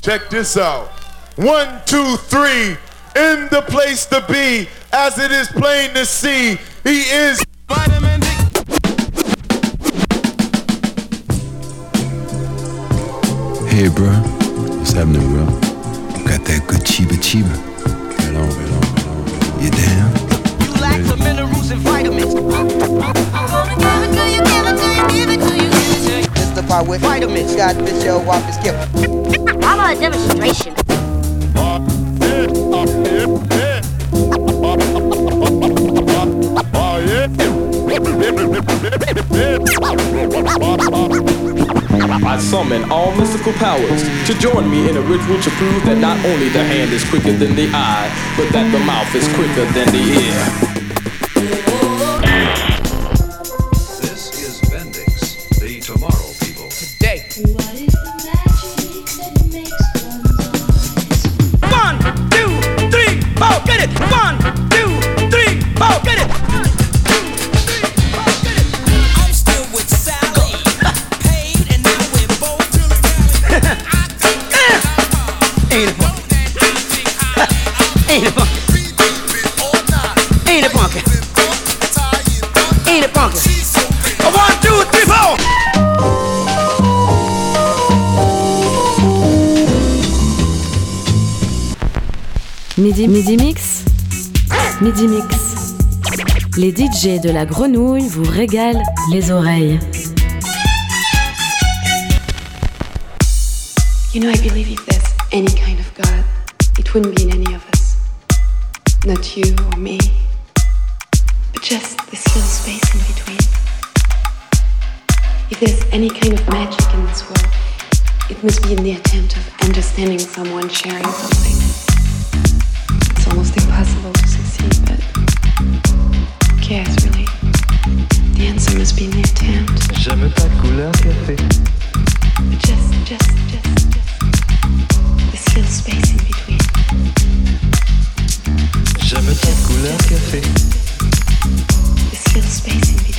Check this out. One, two, three. In the place to be, as it is plain to see, he is. Hey, bro. What's happening, bro? Got that good chiba chiba. Right on, right on, right on. You down? Mystify with vitamins. Got this yo off the skip. How about a demonstration? I summon all mystical powers to join me in a ritual to prove that not only the hand is quicker than the eye, but that the mouth is quicker than the ear. DJ de la grenouille vous régalent les oreilles. You know, I believe if there's any kind of God, it wouldn't be in any of us. Not you or me, but just this little space in between. If there's any kind of magic in this world, it must be in the attempt of understanding someone, sharing something. It's almost impossible cares really? The answer must be in the attempt. J'aime ta couleur café. But just, just, just, just this little space in between. J'aime ta couleur café. This little space in between.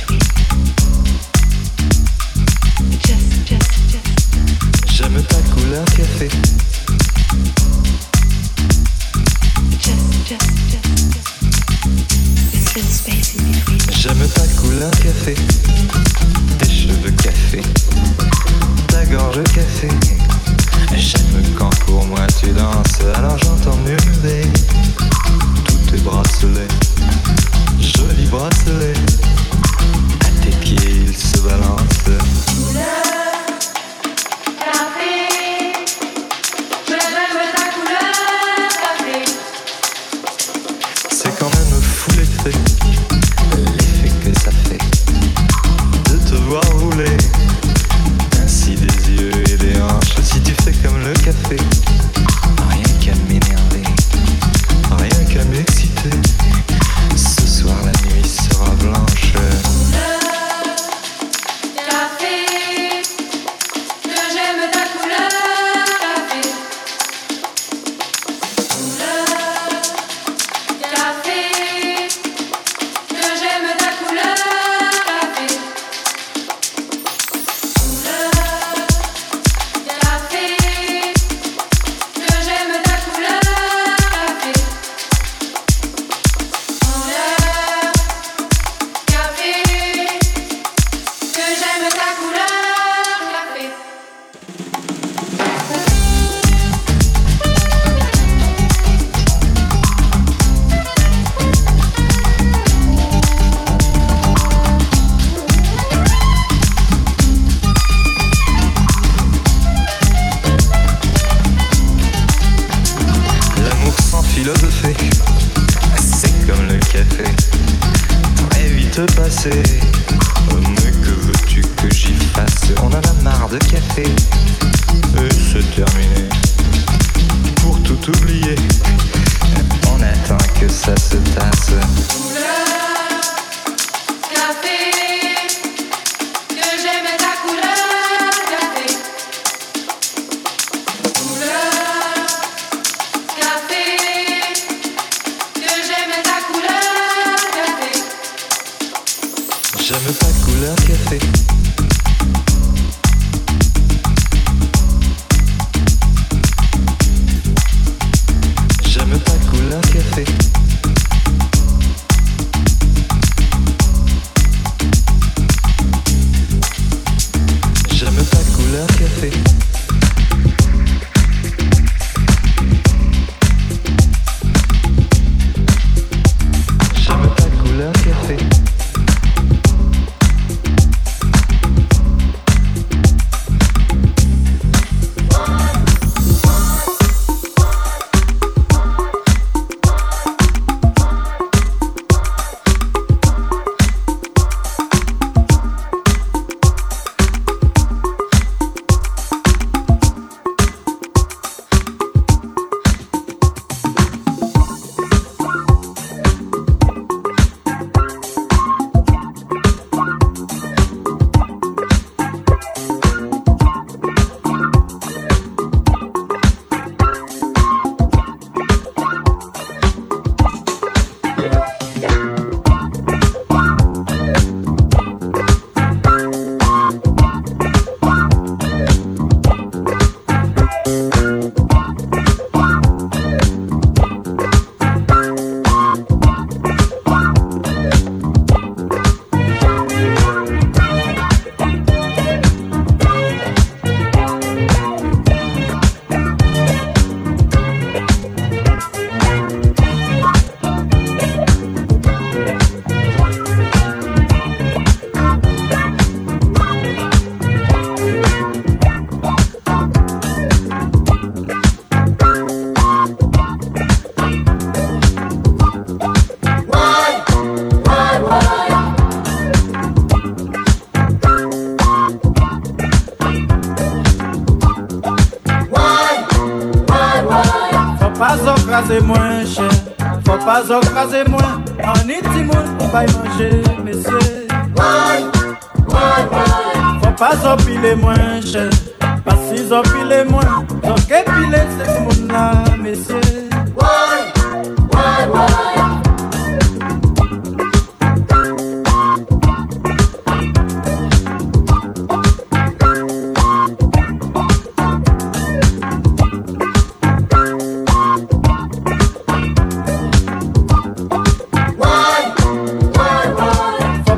Bay manger,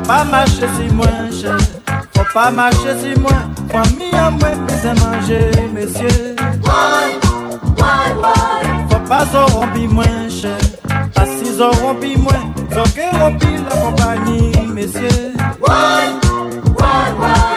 pas marcher si moins cher, faut pas marcher si moins. Famille à moi, c'est manger, messieurs. Faut pas se rompi moins cher, pas si se rompi moins. Donc rompi la compagnie, messieurs. Let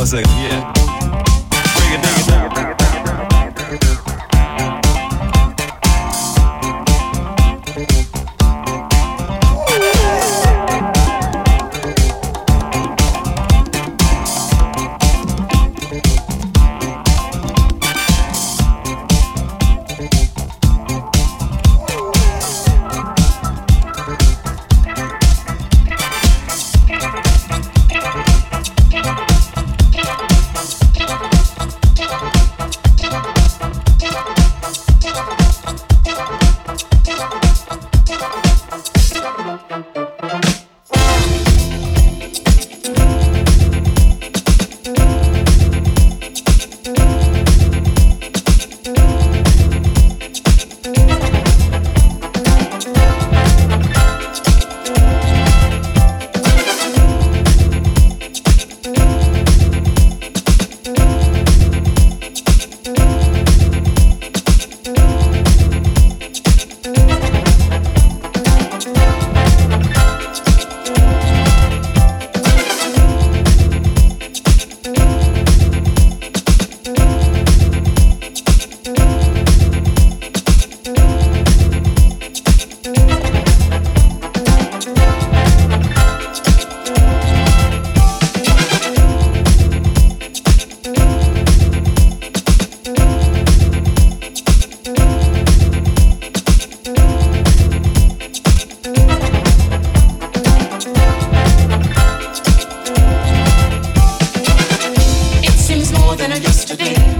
was like, yeah. to be.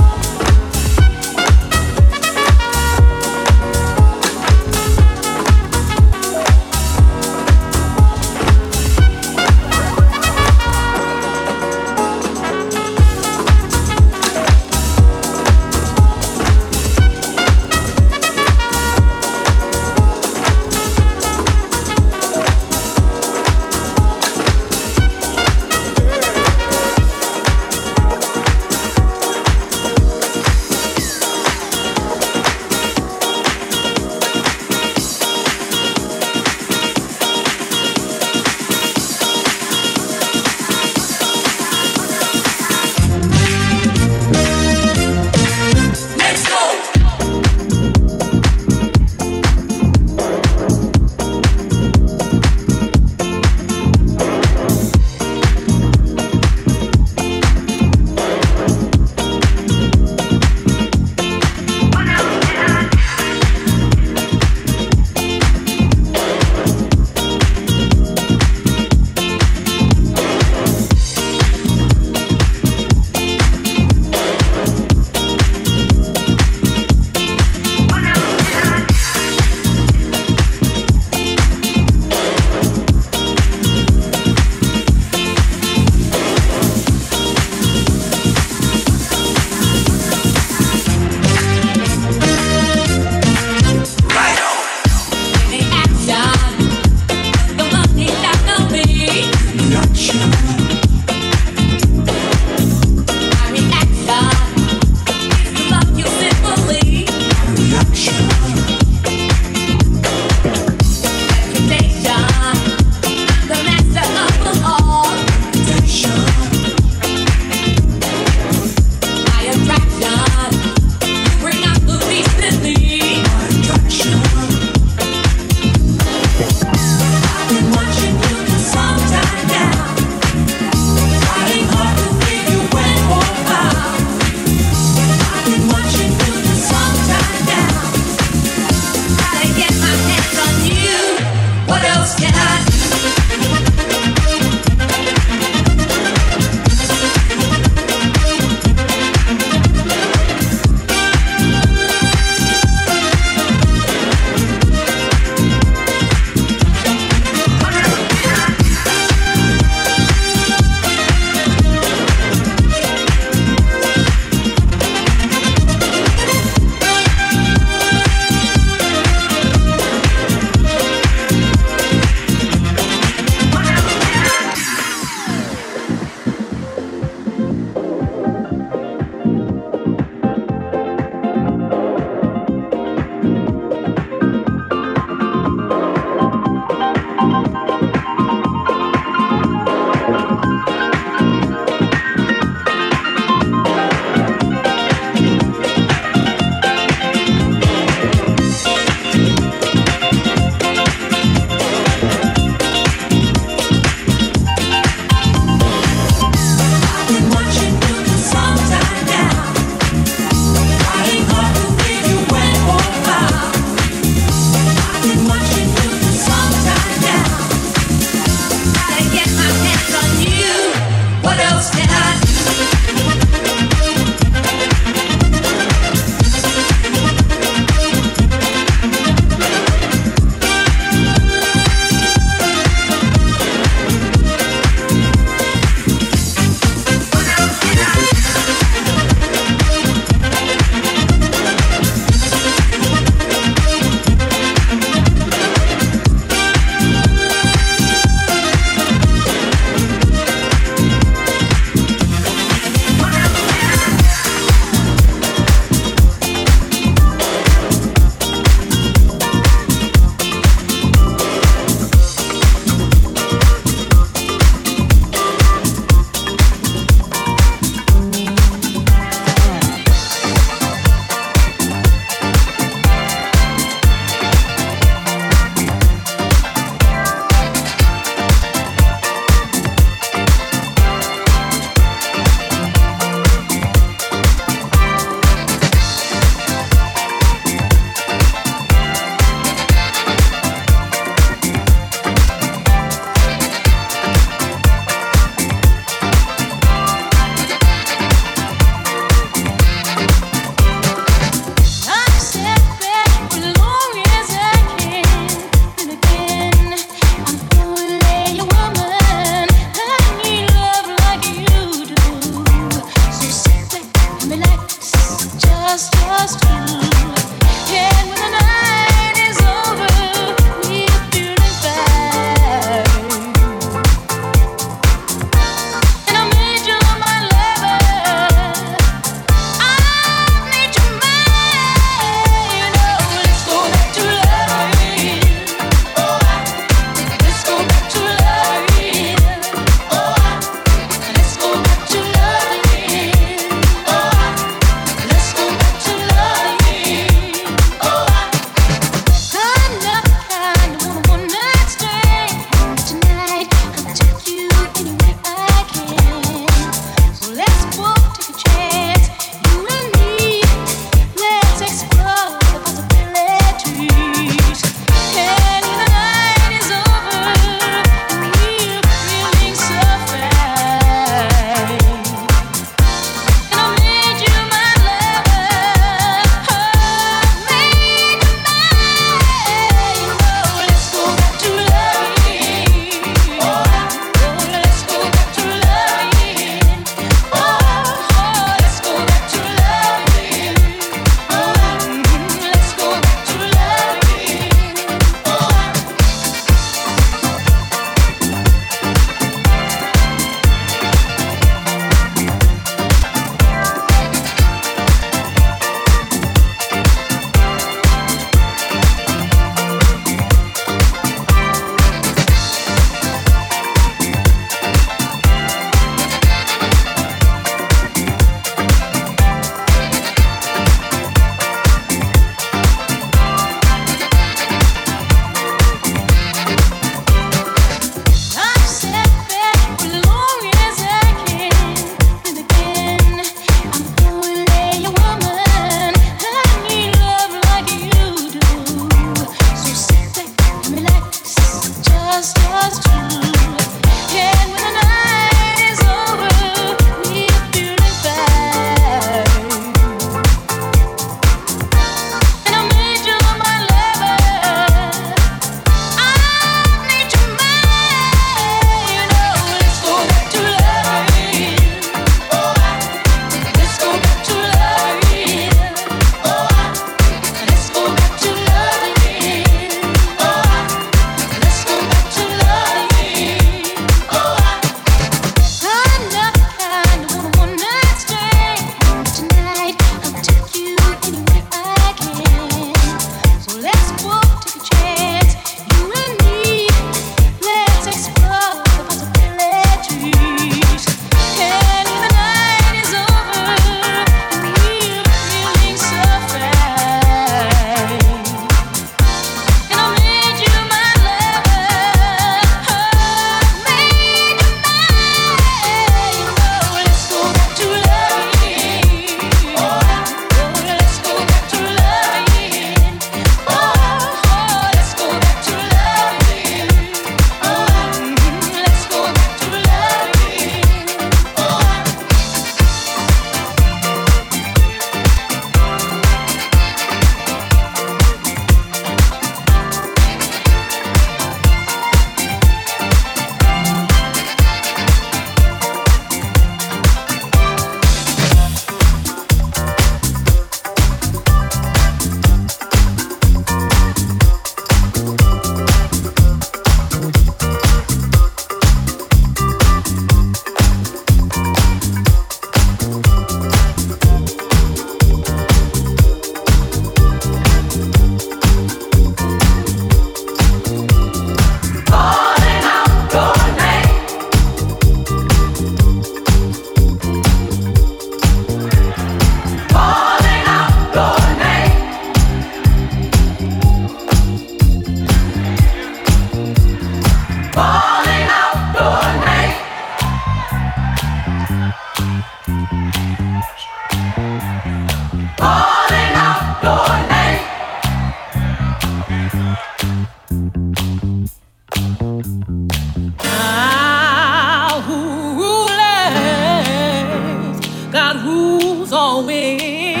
We.